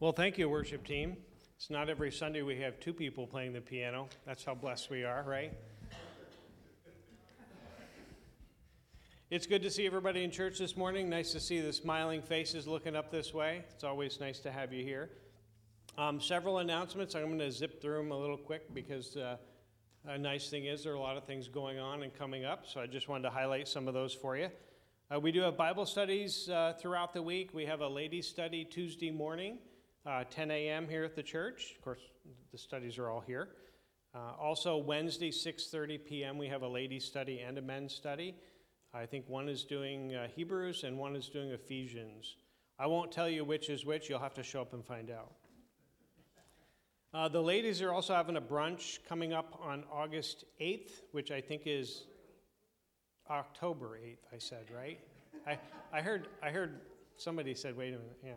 Well, thank you, worship team. It's not every Sunday we have two people playing the piano. That's how blessed we are, right? It's good to see everybody in church this morning. Nice to see the smiling faces looking up this way. It's always nice to have you here. Um, several announcements. I'm going to zip through them a little quick because uh, a nice thing is there are a lot of things going on and coming up. So I just wanted to highlight some of those for you. Uh, we do have Bible studies uh, throughout the week. We have a ladies' study Tuesday morning uh, 10 a.m. here at the church. Of course, the studies are all here. Uh, also, Wednesday, 6:30 p.m. We have a ladies' study and a men's study. I think one is doing uh, Hebrews and one is doing Ephesians. I won't tell you which is which. You'll have to show up and find out. Uh, the ladies are also having a brunch coming up on August 8th, which I think is October 8th. I said right. I, I heard I heard somebody said, "Wait a minute." Yeah.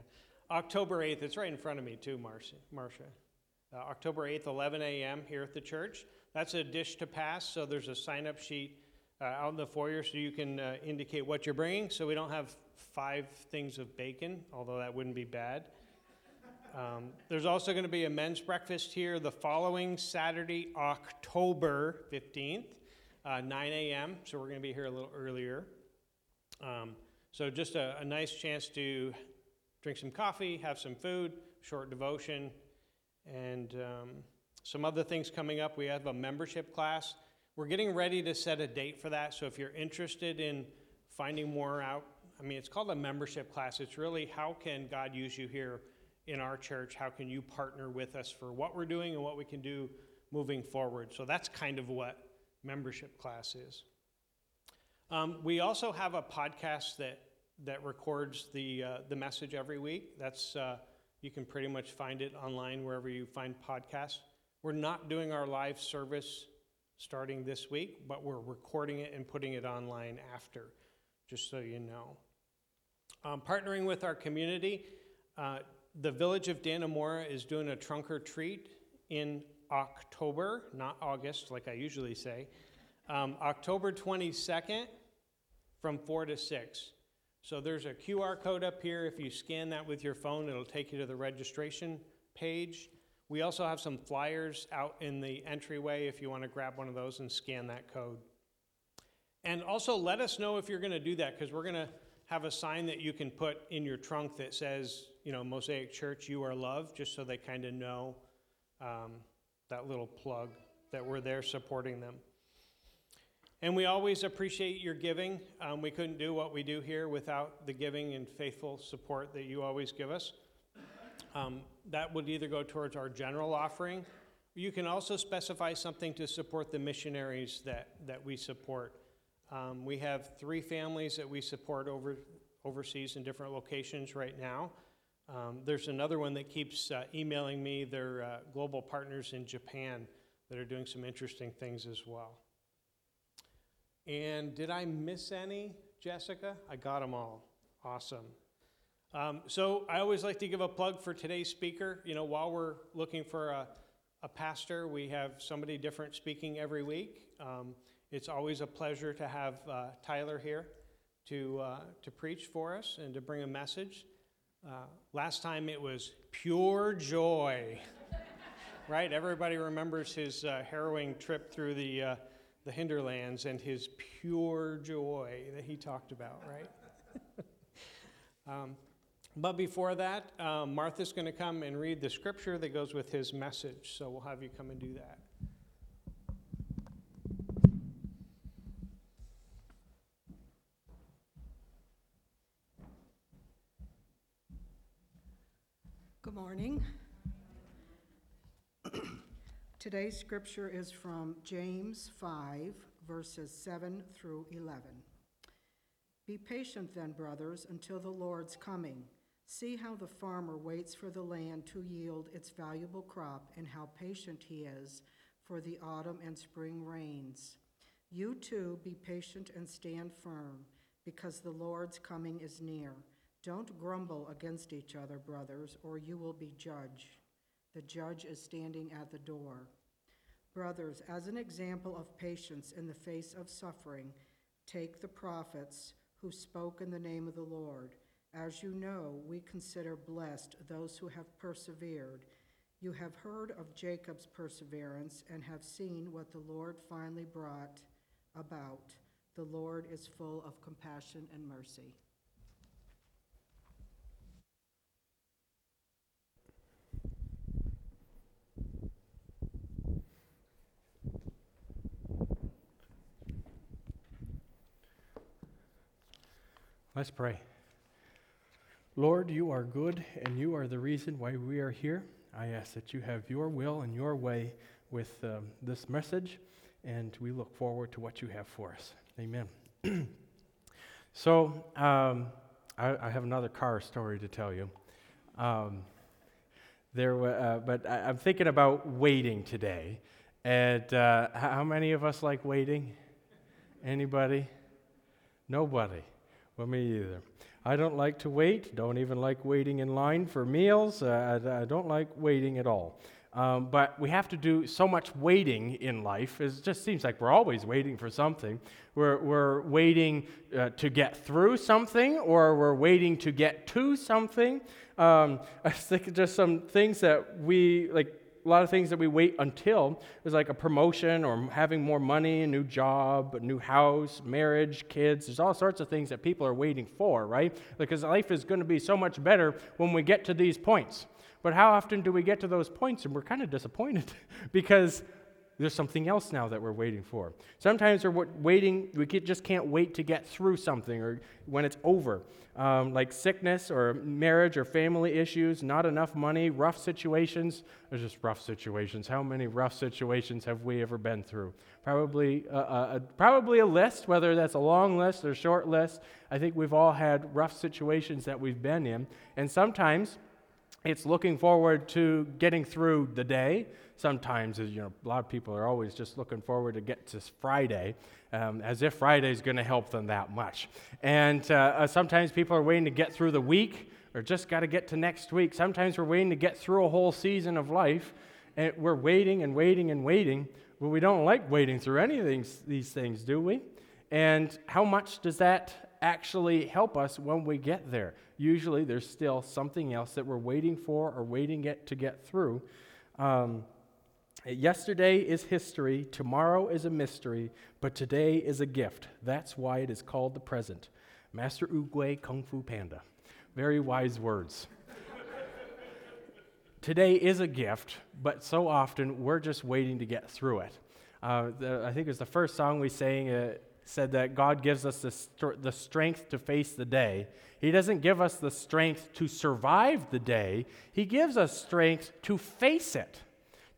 October 8th, it's right in front of me too, Marcia. Marcia. Uh, October 8th, 11 a.m. here at the church. That's a dish to pass, so there's a sign up sheet uh, out in the foyer so you can uh, indicate what you're bringing so we don't have five things of bacon, although that wouldn't be bad. Um, there's also going to be a men's breakfast here the following Saturday, October 15th, uh, 9 a.m., so we're going to be here a little earlier. Um, so just a, a nice chance to drink some coffee, have some food, short devotion, and um, some other things coming up. We have a membership class. We're getting ready to set a date for that. So if you're interested in finding more out, I mean, it's called a membership class. It's really how can God use you here in our church? How can you partner with us for what we're doing and what we can do moving forward? So that's kind of what membership class is. Um, we also have a podcast that that records the, uh, the message every week. That's, uh, you can pretty much find it online wherever you find podcasts. We're not doing our live service starting this week, but we're recording it and putting it online after, just so you know. Um, partnering with our community, uh, the village of Dannemora is doing a trunk or treat in October, not August, like I usually say. Um, October 22nd from 4 to 6. So there's a QR code up here. If you scan that with your phone, it'll take you to the registration page. We also have some flyers out in the entryway if you want to grab one of those and scan that code. And also let us know if you're going to do that because we're going to have a sign that you can put in your trunk that says, you know, Mosaic Church, you are loved, just so they kind of know um, that little plug that we're there supporting them. And we always appreciate your giving. Um, we couldn't do what we do here without the giving and faithful support that you always give us. Um, that would either go towards our general offering. You can also specify something to support the missionaries that, that we support. Um, we have three families that we support over, overseas in different locations right now. Um, there's another one that keeps uh, emailing me. They're uh, global partners in Japan that are doing some interesting things as well. And did I miss any, Jessica? I got them all. Awesome. Um, so I always like to give a plug for today's speaker. You know, while we're looking for a, a pastor, we have somebody different speaking every week. Um, it's always a pleasure to have uh, Tyler here to, uh, to preach for us and to bring a message. Uh, last time it was pure joy, right? Everybody remembers his uh, harrowing trip through the uh, the hinterlands and his pure joy that he talked about, right? um, but before that, um, Martha's going to come and read the scripture that goes with his message. So we'll have you come and do that. Good morning. Today's scripture is from James 5, verses 7 through 11. Be patient then, brothers, until the Lord's coming. See how the farmer waits for the land to yield its valuable crop, and how patient he is for the autumn and spring rains. You too be patient and stand firm, because the Lord's coming is near. Don't grumble against each other, brothers, or you will be judged. The judge is standing at the door. Brothers, as an example of patience in the face of suffering, take the prophets who spoke in the name of the Lord. As you know, we consider blessed those who have persevered. You have heard of Jacob's perseverance and have seen what the Lord finally brought about. The Lord is full of compassion and mercy. Let's pray. Lord, you are good and you are the reason why we are here. I ask that you have your will and your way with um, this message, and we look forward to what you have for us. Amen. so, um, I, I, have another car story to tell you. Um, there, uh, but I, am thinking about waiting today. And uh, how many of us like waiting? Anybody? Nobody. Well, me either. I don't like to wait, don't even like waiting in line for meals. Uh, I, I, don't like waiting at all. Um, but we have to do so much waiting in life. It just seems like we're always waiting for something. We're, we're waiting uh, to get through something, or we're waiting to get to something. Um, I think just some things that we, like, a lot of things that we wait until is like a promotion or having more money, a new job, a new house, marriage, kids. There's all sorts of things that people are waiting for, right? Because life is going to be so much better when we get to these points. But how often do we get to those points and we're kind of disappointed because there's something else now that we're waiting for. Sometimes we're waiting, we just can't wait to get through something or when it's over, um, like sickness or marriage or family issues, not enough money, rough situations. There's just rough situations. How many rough situations have we ever been through? Probably, uh, uh, probably a list, whether that's a long list or short list. I think we've all had rough situations that we've been in. And sometimes, it's looking forward to getting through the day. Sometimes, you know, a lot of people are always just looking forward to get to Friday, um, as if Friday is going to help them that much. And uh, uh, sometimes people are waiting to get through the week, or just got to get to next week. Sometimes we're waiting to get through a whole season of life, and we're waiting and waiting and waiting. But we don't like waiting through any of these, these things, do we? And how much does that actually help us when we get there. Usually, there's still something else that we're waiting for or waiting get, to get through. Um, yesterday is history, tomorrow is a mystery, but today is a gift. That's why it is called the present. Master Oogway Kung Fu Panda. Very wise words. today is a gift, but so often we're just waiting to get through it. Uh, the, I think it was the first song we sang. Uh, said that God gives us the, st- the strength to face the day. He doesn't give us the strength to survive the day, He gives us strength to face it,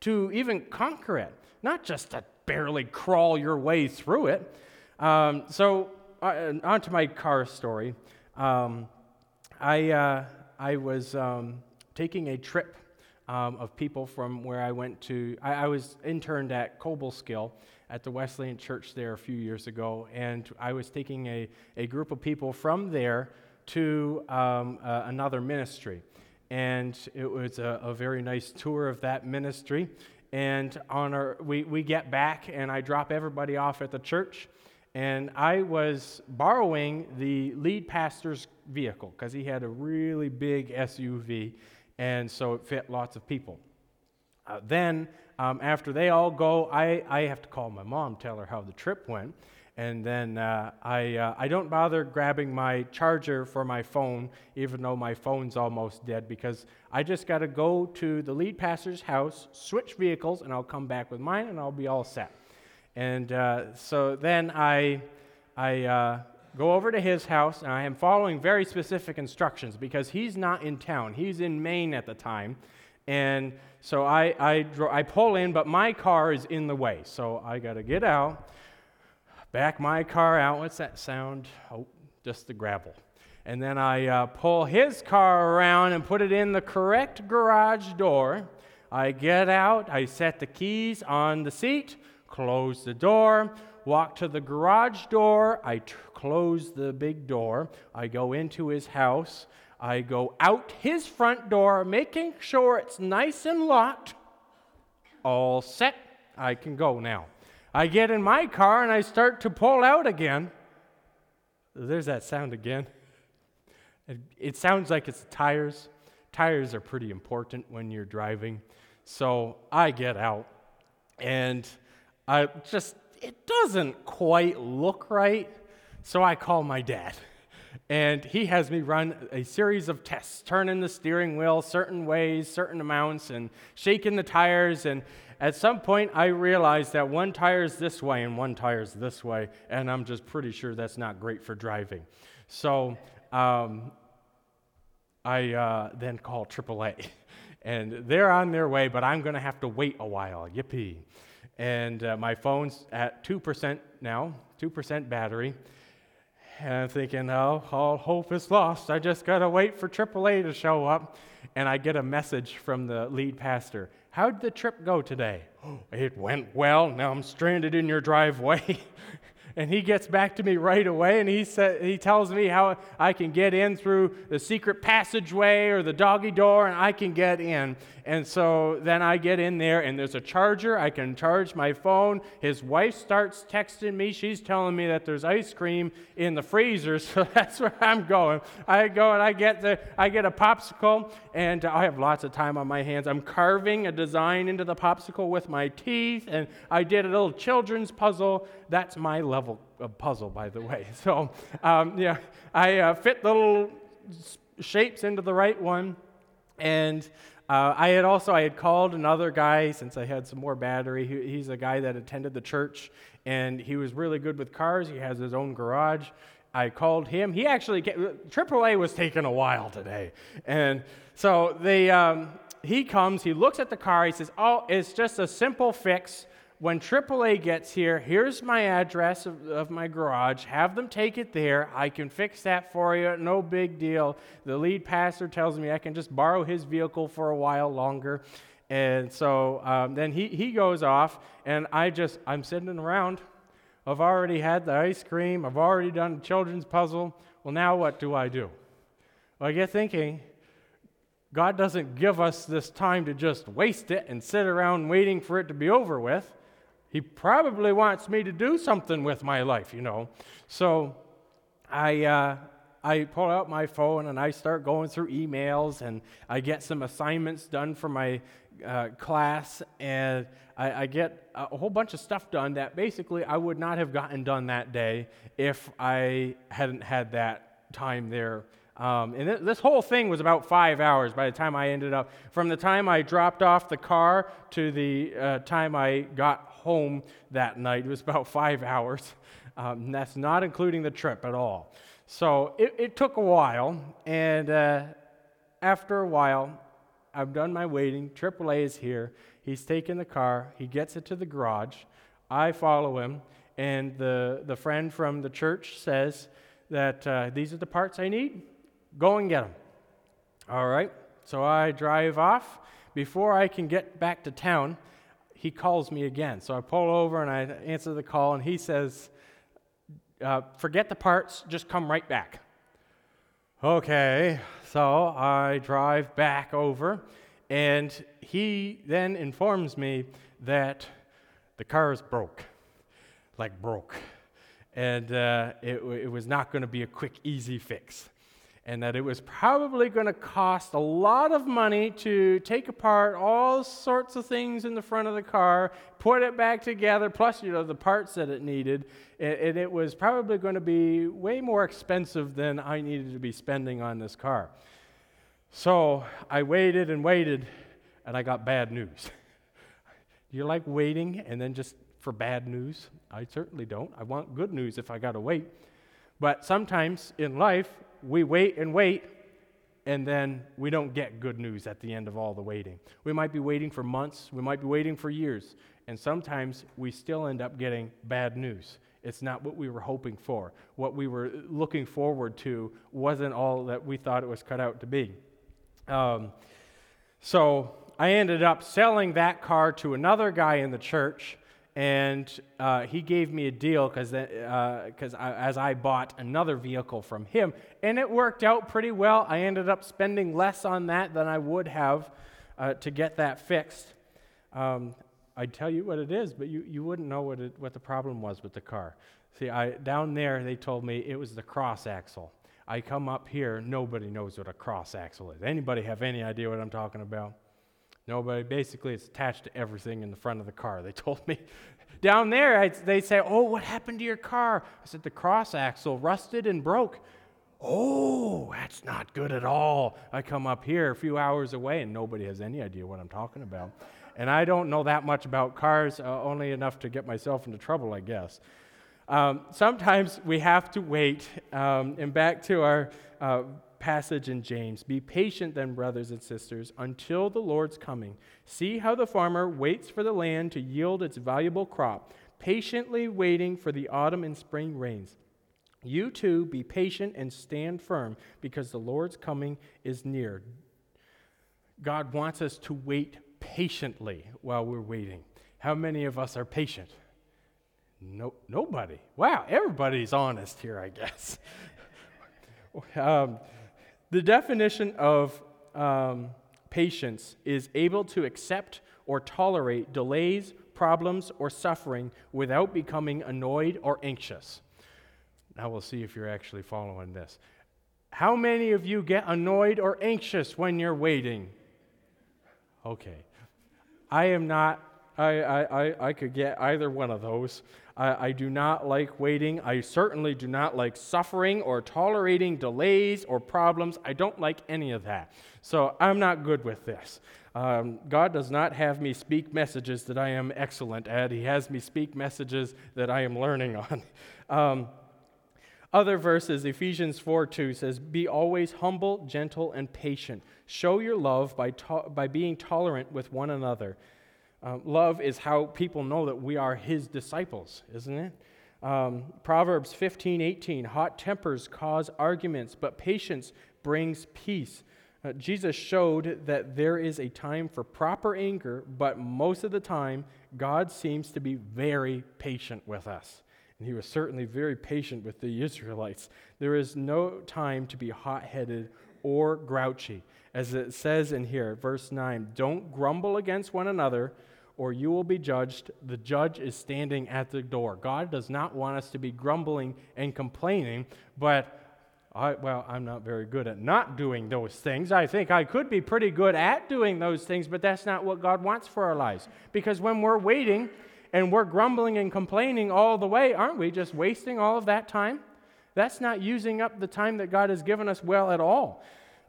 to even conquer it, not just to barely crawl your way through it. Um, so, uh, on to my car story. Um, I, uh, I was um, taking a trip um, of people from where I went to, I, I was interned at Cobleskill at the Wesleyan Church there a few years ago, and I was taking a, a group of people from there to um, uh, another ministry. And it was a, a, very nice tour of that ministry. And on our, we, we get back, and I drop everybody off at the church. And I was borrowing the lead pastor's vehicle because he had a really big SUV and so it fit lots of people. Uh, then, um, after they all go, I, I have to call my mom, tell her how the trip went. And then uh, I, uh, I don't bother grabbing my charger for my phone, even though my phone's almost dead, because I just got to go to the lead pastor's house, switch vehicles, and I'll come back with mine, and I'll be all set. And uh, so then I, I uh, go over to his house, and I am following very specific instructions because he's not in town. He's in Maine at the time. And so I, I, I pull in, but my car is in the way. So I got to get out, back my car out. What's that sound? Oh, just the gravel. And then I uh, pull his car around and put it in the correct garage door. I get out, I set the keys on the seat, close the door, walk to the garage door. I t- close the big door. I go into his house. I go out his front door, making sure it's nice and locked. All set. I can go now. I get in my car and I start to pull out again. There's that sound again. It, it sounds like it's tires. Tires are pretty important when you're driving. So I get out, and I just, it doesn't quite look right. So I call my dad. And he has me run a series of tests, turning the steering wheel certain ways, certain amounts, and shaking the tires. And at some point, I realized that one tire is this way and one tire is this way. And I'm just pretty sure that's not great for driving. So um, I uh, then call AAA. And they're on their way, but I'm going to have to wait a while. Yippee. And uh, my phone's at 2% now, 2% battery. And I'm thinking, oh, all hope is lost. I just got to wait for AAA to show up. And I get a message from the lead pastor. How'd the trip go today? It went well. Now I'm stranded in your driveway. and he gets back to me right away and he, sa- he tells me how I can get in through the secret passageway or the doggy door and I can get in. And so then I get in there and there's a charger. I can charge my phone. His wife starts texting me. She's telling me that there's ice cream in the freezer. So that's where I'm going. I go and I get the I get a popsicle and I have lots of time on my hands. I'm carving a design into the popsicle with my teeth and I did a little children's puzzle. That's my level of puzzle, by the way. So um, yeah, I uh, fit the little shapes into the right one and uh, I had also I had called another guy since I had some more battery. He, he's a guy that attended the church, and he was really good with cars. He has his own garage. I called him. He actually AAA was taking a while today, and so they um, he comes. He looks at the car. He says, "Oh, it's just a simple fix." When AAA gets here, here's my address of, of, my garage. Have them take it there. I can fix that for you. No big deal. The lead pastor tells me I can just borrow his vehicle for a while longer. And so um, then he, he goes off, and I just, I'm sitting around. I've already had the ice cream. I've already done the children's puzzle. Well, now what do I do? Well, I get thinking, God doesn't give us this time to just waste it and sit around waiting for it to be over with. He probably wants me to do something with my life, you know. So I, uh, I pull out my phone and I start going through emails and I get some assignments done for my uh, class and I, I, get a whole bunch of stuff done that basically I would not have gotten done that day if I hadn't had that time there um, and th- this whole thing was about five hours by the time I ended up, from the time I dropped off the car to the uh, time I got home that night. It was about five hours. Um, that's not including the trip at all. So it, it took a while, and uh, after a while, I've done my waiting. AAA is here. He's taken the car, he gets it to the garage. I follow him, and the, the friend from the church says that uh, these are the parts I need Go and get them. All right. So I drive off. Before I can get back to town, he calls me again. So I pull over and I answer the call, and he says, uh, Forget the parts, just come right back. Okay. So I drive back over, and he then informs me that the car is broke. Like broke. And uh, it, it was not going to be a quick, easy fix and that it was probably going to cost a lot of money to take apart all sorts of things in the front of the car, put it back together, plus you know the parts that it needed, and, it was probably going to be way more expensive than I needed to be spending on this car. So I waited and waited, and I got bad news. Do you like waiting and then just for bad news? I certainly don't. I want good news if I got to wait. But sometimes in life, we wait and wait, and then we don't get good news at the end of all the waiting. We might be waiting for months, we might be waiting for years, and sometimes we still end up getting bad news. It's not what we were hoping for. What we were looking forward to wasn't all that we thought it was cut out to be. Um, so I ended up selling that car to another guy in the church and uh, he gave me a deal because uh, as I bought another vehicle from him, and it worked out pretty well. I ended up spending less on that than I would have uh, to get that fixed. Um, I'd tell you what it is, but you, you wouldn't know what, it, what the problem was with the car. See, I, down there, they told me it was the cross axle. I come up here, nobody knows what a cross axle is. Anybody have any idea what I'm talking about? Nobody. Basically, it's attached to everything in the front of the car. They told me. Down there, I, they say, Oh, what happened to your car? I said, The cross axle rusted and broke. Oh, that's not good at all. I come up here a few hours away and nobody has any idea what I'm talking about. And I don't know that much about cars, uh, only enough to get myself into trouble, I guess. Um, sometimes we have to wait. Um, and back to our uh, passage in James Be patient, then, brothers and sisters, until the Lord's coming. See how the farmer waits for the land to yield its valuable crop, patiently waiting for the autumn and spring rains. You too be patient and stand firm because the Lord's coming is near. God wants us to wait patiently while we're waiting. How many of us are patient? No, nobody. Wow, everybody's honest here, I guess. um, the definition of um, patience is able to accept or tolerate delays, problems, or suffering without becoming annoyed or anxious. Now we'll see if you're actually following this. How many of you get annoyed or anxious when you're waiting? Okay. I am not, I, I, I, could get either one of those. I, I do not like waiting. I certainly do not like suffering or tolerating delays or problems. I don't like any of that. So I'm not good with this. Um, God does not have me speak messages that I am excellent at, He has me speak messages that I am learning on. Um, other verses, Ephesians 4 2 says, Be always humble, gentle, and patient. Show your love by, to- by being tolerant with one another. Um, love is how people know that we are his disciples, isn't it? Um, Proverbs 15 18, hot tempers cause arguments, but patience brings peace. Uh, Jesus showed that there is a time for proper anger, but most of the time, God seems to be very patient with us. And he was certainly very patient with the Israelites. There is no time to be hot headed or grouchy. As it says in here, verse 9, don't grumble against one another, or you will be judged. The judge is standing at the door. God does not want us to be grumbling and complaining, but I, well, I'm not very good at not doing those things. I think I could be pretty good at doing those things, but that's not what God wants for our lives. Because when we're waiting, and we're grumbling and complaining all the way, aren't we? Just wasting all of that time? That's not using up the time that God has given us well at all.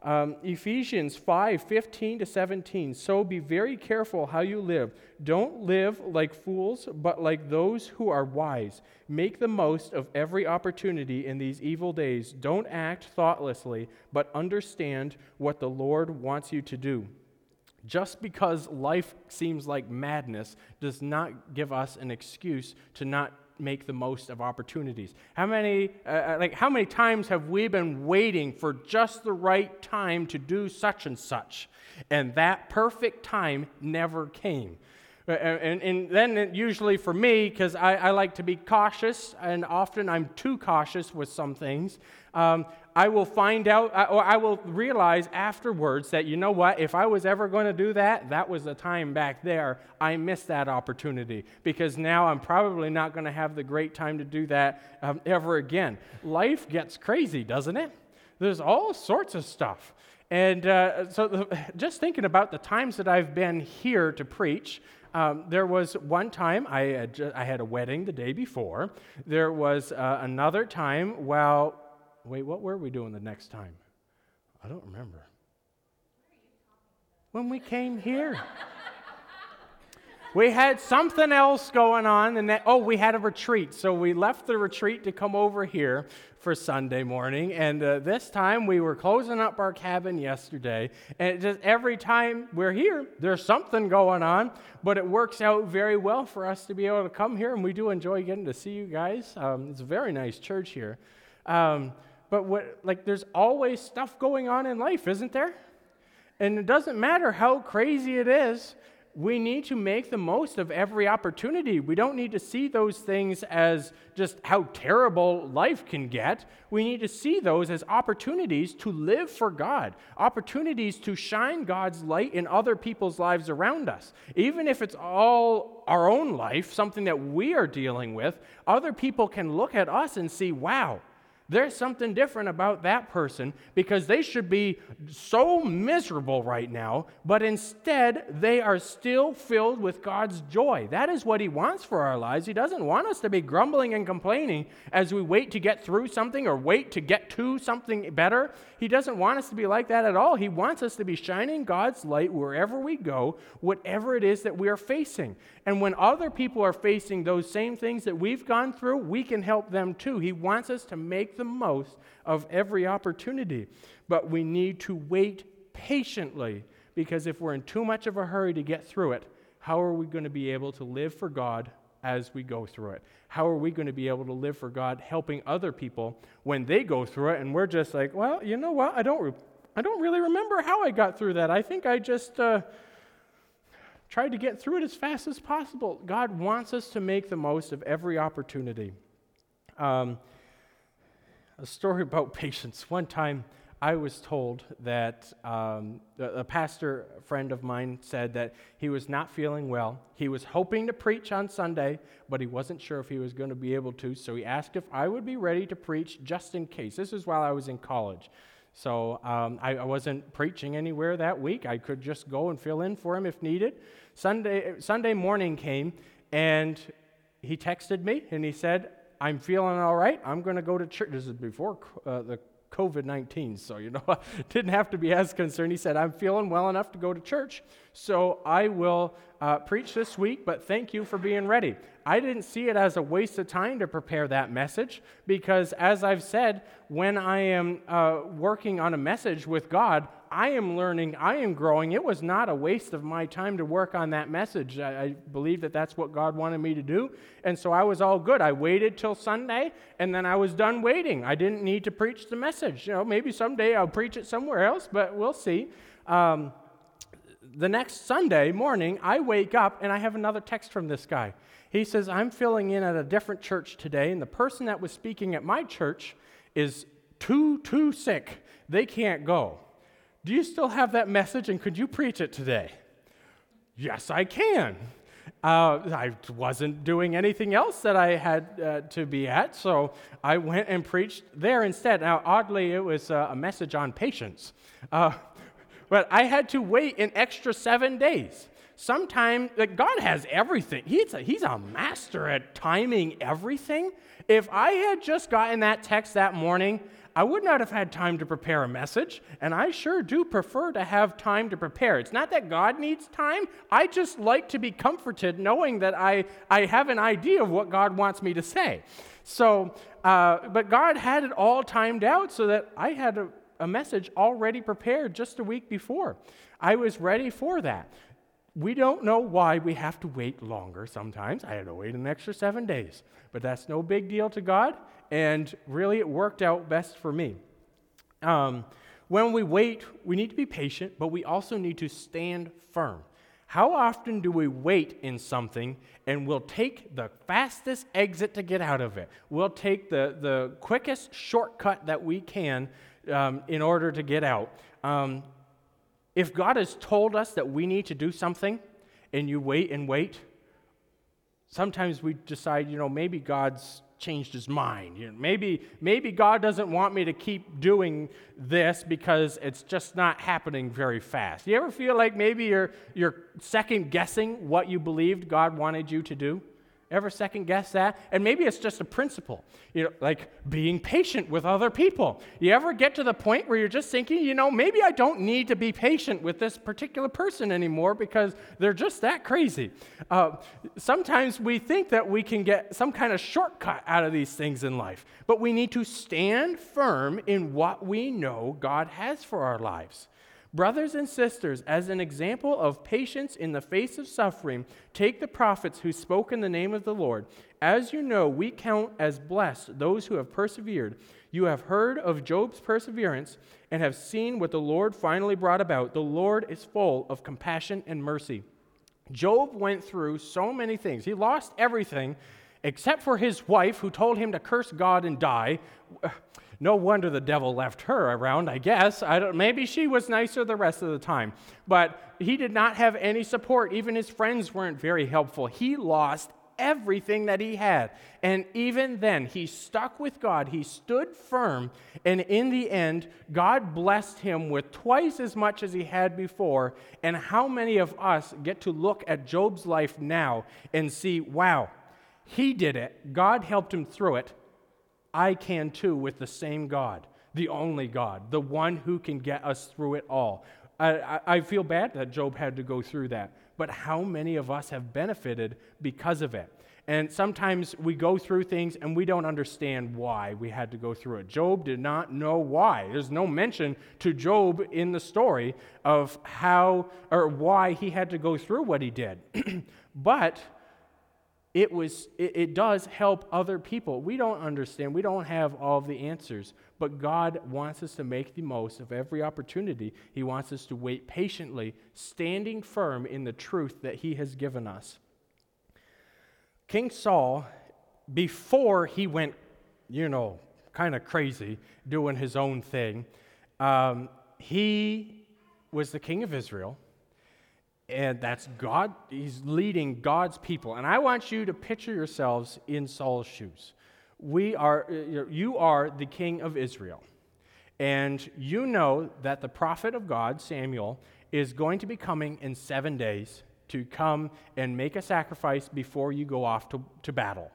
Um, Ephesians 5 15 to 17. So be very careful how you live. Don't live like fools, but like those who are wise. Make the most of every opportunity in these evil days. Don't act thoughtlessly, but understand what the Lord wants you to do. Just because life seems like madness does not give us an excuse to not make the most of opportunities. How many uh, uh, like how many times have we been waiting for just the right time to do such and such and that perfect time never came. Uh, and, and, then usually for me, because I, I, like to be cautious, and often I'm too cautious with some things, um, I will find out, uh, or I will realize afterwards that, you know what, if I was ever going to do that, that was the time back there. I missed that opportunity because now I'm probably not going to have the great time to do that um, ever again. Life gets crazy, doesn't it? There's all sorts of stuff. And uh, so, the, just thinking about the times that I've been here to preach, um, there was one time I had, I had a wedding the day before. There was uh, another time while, wait, what were we doing the next time? I don't remember. When we came here. we had something else going on, and that, oh, we had a retreat. So we left the retreat to come over here for Sunday morning. And uh, this time we were closing up our cabin yesterday. And just every time we're here, there's something going on, but it works out very well for us to be able to come here. And we do enjoy getting to see you guys. Um, it's a very nice church here. Um, but what, like, there's always stuff going on in life, isn't there? And it doesn't matter how crazy it is, we need to make the most of every opportunity. We don't need to see those things as just how terrible life can get. We need to see those as opportunities to live for God, opportunities to shine God's light in other people's lives around us. Even if it's all our own life, something that we are dealing with, other people can look at us and see, wow, There's something different about that person because they should be so miserable right now, but instead they are still filled with God's joy. That is what He wants for our lives. He doesn't want us to be grumbling and complaining as we wait to get through something or wait to get to something better. He doesn't want us to be like that at all. He wants us to be shining God's light wherever we go, whatever it is that we are facing. And when other people are facing those same things that we've gone through, we can help them too. He wants us to make the most of every opportunity. But we need to wait patiently because if we're in too much of a hurry to get through it, how are we going to be able to live for God as we go through it? How are we going to be able to live for God helping other people when they go through it and we're just like, well, you know what? I don't, re- I don't really remember how I got through that. I think I just uh, tried to get through it as fast as possible. God wants us to make the most of every opportunity. Um, a story about patience. One time, I was told that um, a, pastor friend of mine said that he was not feeling well. He was hoping to preach on Sunday, but he wasn't sure if he was going to be able to. So he asked if I would be ready to preach just in case. This is while I was in college. So um, I, I, wasn't preaching anywhere that week. I could just go and fill in for him if needed. Sunday, Sunday morning came, and he texted me and he said, I'm feeling all right. I'm going to go to church. This is before uh, the COVID 19, so you know, I didn't have to be as concerned. He said, I'm feeling well enough to go to church, so I will uh, preach this week, but thank you for being ready. I didn't see it as a waste of time to prepare that message because, as I've said, when I am uh, working on a message with God, I am learning, I am growing. It was not a waste of my time to work on that message. I, I, believe that that's what God wanted me to do. And so I was all good. I waited till Sunday and then I was done waiting. I didn't need to preach the message. You know, maybe someday I'll preach it somewhere else, but we'll see. Um, the next Sunday morning, I wake up and I have another text from this guy. He says, I'm filling in at a different church today, and the person that was speaking at my church is too, too sick. They can't go. Do you still have that message and could you preach it today? Yes, I can. Uh, I wasn't doing anything else that I had uh, to be at, so I went and preached there instead. Now, oddly, it was uh, a message on patience, uh, but I had to wait an extra seven days. Sometimes, like, God has everything. He's a, he's a master at timing everything. If I had just gotten that text that morning, I would not have had time to prepare a message, and I sure do prefer to have time to prepare. It's not that God needs time, I just like to be comforted knowing that I, I have an idea of what God wants me to say. So, uh, but God had it all timed out so that I had a, a message already prepared just a week before. I was ready for that. We don't know why we have to wait longer sometimes. I had to wait an extra seven days, but that's no big deal to God and really it worked out best for me. Um, when we wait, we need to be patient, but we also need to stand firm. How often do we wait in something and we'll take the fastest exit to get out of it? We'll take the, the quickest shortcut that we can um, in order to get out. Um, if God has told us that we need to do something and you wait and wait, sometimes we decide, you know, maybe God's changed his mind. You know, maybe, maybe God doesn't want me to keep doing this because it's just not happening very fast. You ever feel like maybe you're, you're second guessing what you believed God wanted you to do? Ever second guess that? And maybe it's just a principle, you know, like being patient with other people. You ever get to the point where you're just thinking, you know, maybe I don't need to be patient with this particular person anymore because they're just that crazy. Uh, sometimes we think that we can get some kind of shortcut out of these things in life, but we need to stand firm in what we know God has for our lives. Brothers and sisters, as an example of patience in the face of suffering, take the prophets who spoke in the name of the Lord. As you know, we count as blessed those who have persevered. You have heard of Job's perseverance and have seen what the Lord finally brought about. The Lord is full of compassion and mercy. Job went through so many things. He lost everything except for his wife, who told him to curse God and die. No wonder the devil left her around, I guess. I don't, maybe she was nicer the rest of the time. But he did not have any support. Even his friends weren't very helpful. He lost everything that he had. And even then, he stuck with God. He stood firm. And in the end, God blessed him with twice as much as he had before. And how many of us get to look at Job's life now and see, wow, he did it. God helped him through it. I can too with the same God, the only God, the one who can get us through it all. I, I, feel bad that Job had to go through that, but how many of us have benefited because of it? And sometimes we go through things and we don't understand why we had to go through it. Job did not know why. There's no mention to Job in the story of how or why he had to go through what he did. but it was it, it, does help other people. We don't understand. We don't have all the answers. But god wants us to make the most of every opportunity. He wants us to wait patiently standing firm in the truth that he has given us. King saul before he went you know kind of crazy doing his own thing um, he was the king of israel and that's God, he's leading God's people. And I want you to picture yourselves in Saul's shoes. We are, uh, you are the king of Israel. And you know that the prophet of God, Samuel, is going to be coming in seven days to come and make a sacrifice before you go off to, to battle.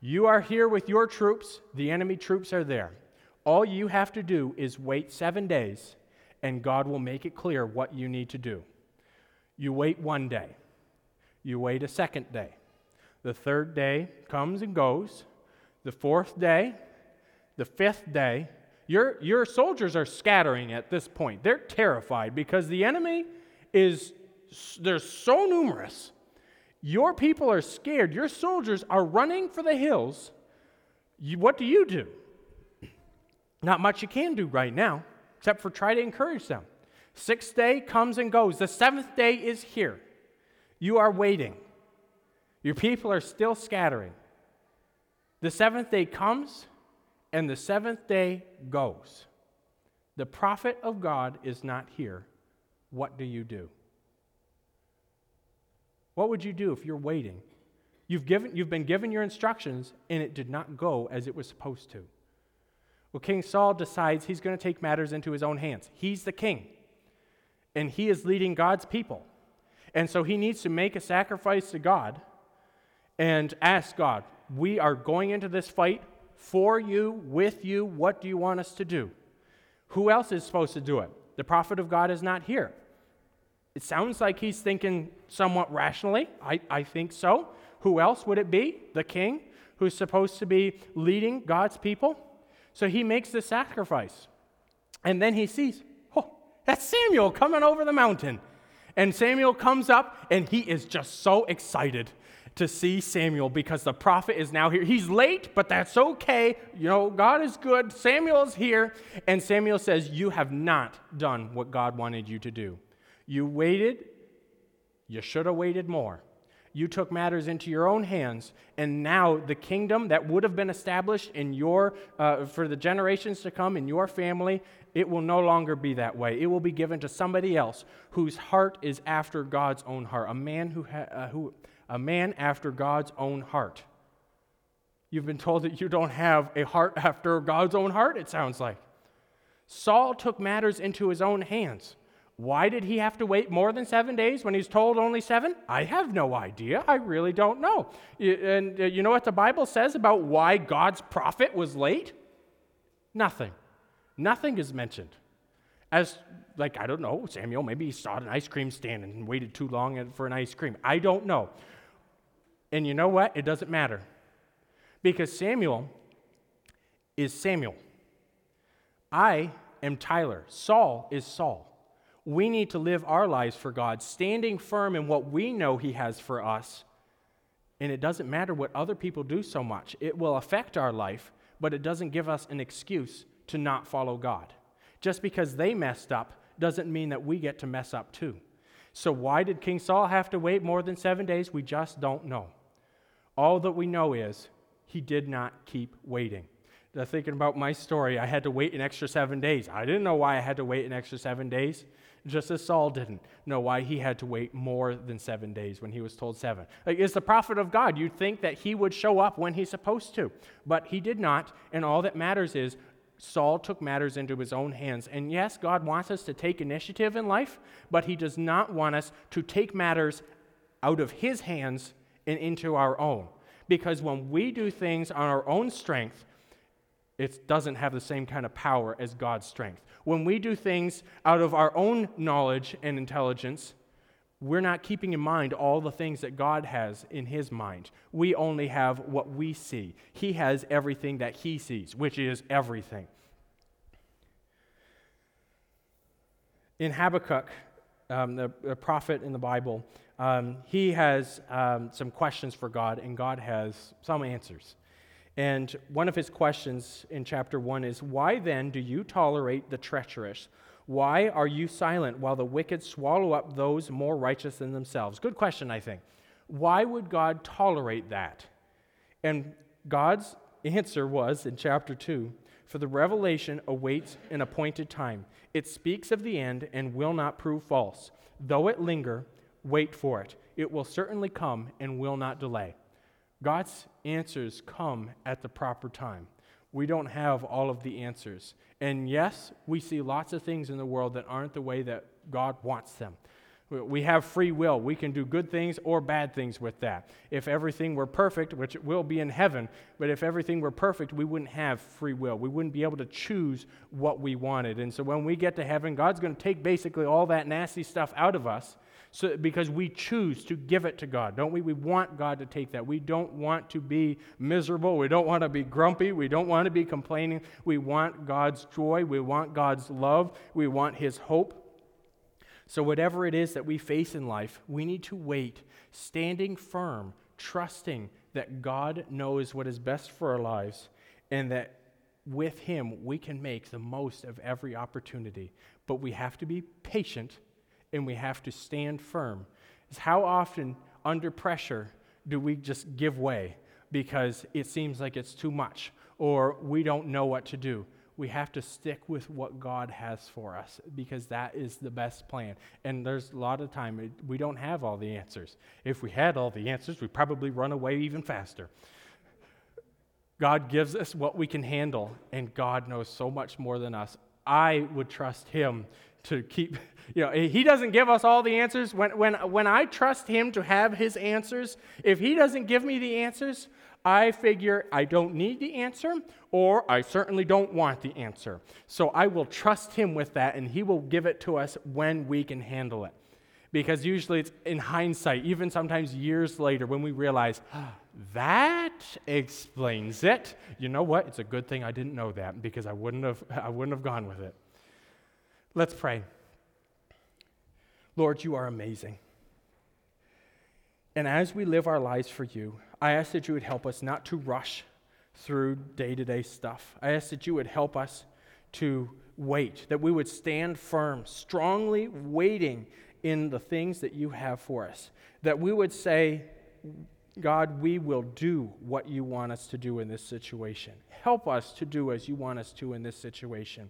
You are here with your troops, the enemy troops are there. All you have to do is wait seven days, and God will make it clear what you need to do. You wait one day. You wait a second day. The third day comes and goes. The fourth day, the fifth day, your, your soldiers are scattering at this point. They're terrified because the enemy is, they're so numerous. Your people are scared. Your soldiers are running for the hills. You, what do you do? Not much you can do right now, except for try to encourage them. Sixth day comes and goes. The seventh day is here. You are waiting. Your people are still scattering. The seventh day comes and the seventh day goes. The prophet of God is not here. What do you do? What would you do if you're waiting? You've, given, you've been given your instructions and it did not go as it was supposed to. Well, King Saul decides he's going to take matters into his own hands. He's the king and he is leading God's people. And so he needs to make a sacrifice to God and ask God, We are going into this fight for you, with you. What do you want us to do? Who else is supposed to do it? The prophet of God is not here. It sounds like he's thinking somewhat rationally. I, I think so. Who else would it be? The king, who's supposed to be leading God's people? So he makes the sacrifice. And then he sees, that's Samuel coming over the mountain. And Samuel comes up and he is just so excited to see Samuel because the prophet is now here. He's late, but that's okay. You know, God is good. Samuel is here. And Samuel says, You have not done what God wanted you to do. You waited, you should have waited more. You took matters into your own hands, and now the kingdom that would have been established in your, uh, for the generations to come in your family it will no longer be that way. It will be given to somebody else whose heart is after God's own heart, a man who, ha- uh, who a man after God's own heart. You've been told that you don't have a heart after God's own heart, it sounds like. Saul took matters into his own hands. Why did he have to wait more than seven days when he's told only seven? I have no idea. I really don't know. And uh, you know what the Bible says about why God's prophet was late? Nothing. Nothing is mentioned. As, like, I don't know, Samuel, maybe he saw an ice cream stand and waited too long for an ice cream. I don't know. And you know what? It doesn't matter. Because Samuel is Samuel. I am Tyler. Saul is Saul. We need to live our lives for God, standing firm in what we know He has for us. And it doesn't matter what other people do so much. It will affect our life, but it doesn't give us an excuse to not follow God. Just because they messed up doesn't mean that we get to mess up too. So, why did King Saul have to wait more than seven days? We just don't know. All that we know is he did not keep waiting. Thinking about my story, I had to wait an extra seven days. I didn't know why I had to wait an extra seven days, just as Saul didn't know why he had to wait more than seven days when he was told seven. Like, is the prophet of God. You'd think that he would show up when he's supposed to, but he did not. And all that matters is Saul took matters into his own hands. And yes, God wants us to take initiative in life, but he does not want us to take matters out of his hands and into our own. Because when we do things on our own strength, it doesn't have the same kind of power as God's strength. When we do things out of our own knowledge and intelligence, we're not keeping in mind all the things that God has in His mind. We only have what we see. He has everything that He sees, which is everything. In Habakkuk, um, the, the, prophet in the Bible, um, he has um, some questions for God, and God has some answers. And one of his questions in chapter 1 is Why then do you tolerate the treacherous? Why are you silent while the wicked swallow up those more righteous than themselves? Good question, I think. Why would God tolerate that? And God's answer was in chapter 2 For the revelation awaits an appointed time. It speaks of the end and will not prove false. Though it linger, wait for it. It will certainly come and will not delay. God's answers come at the proper time. We don't have all of the answers. And yes, we see lots of things in the world that aren't the way that God wants them. We have free will. We can do good things or bad things with that. If everything were perfect, which it will be in heaven, but if everything were perfect, we wouldn't have free will. We wouldn't be able to choose what we wanted. And so when we get to heaven, God's going to take basically all that nasty stuff out of us so, because we choose to give it to God, don't we? We want God to take that. We don't want to be miserable. We don't want to be grumpy. We don't want to be complaining. We want God's joy. We want God's love. We want His hope. So, whatever it is that we face in life, we need to wait, standing firm, trusting that God knows what is best for our lives and that with Him we can make the most of every opportunity. But we have to be patient and we have to stand firm. Is how often under pressure do we just give way because it seems like it's too much or we don't know what to do? We have to stick with what God has for us because that is the best plan. And there's a lot of time we don't have all the answers. If we had all the answers, we'd probably run away even faster. God gives us what we can handle, and God knows so much more than us. I would trust Him to keep, you know, he doesn't give us all the answers. When, when, when I trust him to have his answers, if he doesn't give me the answers, I figure I don't need the answer, or I certainly don't want the answer. So I will trust him with that, and he will give it to us when we can handle it. Because usually it's in hindsight, even sometimes years later, when we realize, ah, that explains it. You know what? It's a good thing I didn't know that because I wouldn't have, I wouldn't have gone with it. Let's pray. Lord, you are amazing. And as we live our lives for you, I ask that you would help us not to rush through day to day stuff. I ask that you would help us to wait, that we would stand firm, strongly waiting in the things that you have for us. That we would say, God, we will do what you want us to do in this situation. Help us to do as you want us to in this situation.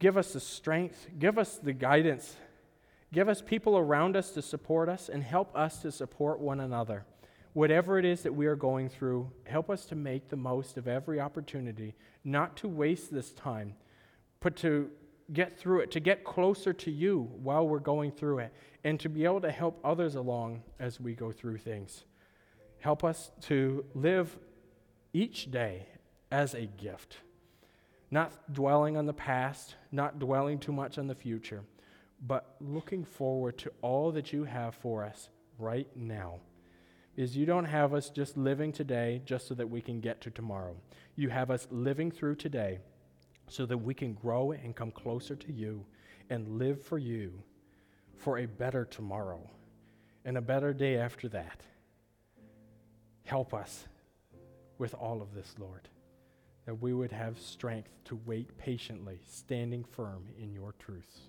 Give us the strength, give us the guidance, give us people around us to support us, and help us to support one another. Whatever it is that we are going through, help us to make the most of every opportunity, not to waste this time, but to get through it, to get closer to you while we're going through it, and to be able to help others along as we go through things. Help us to live each day as a gift not dwelling on the past, not dwelling too much on the future, but looking forward to all that you have for us right now. Is you don't have us just living today just so that we can get to tomorrow. You have us living through today so that we can grow and come closer to you and live for you for a better tomorrow and a better day after that. Help us with all of this, Lord that we would have strength to wait patiently, standing firm in your truths.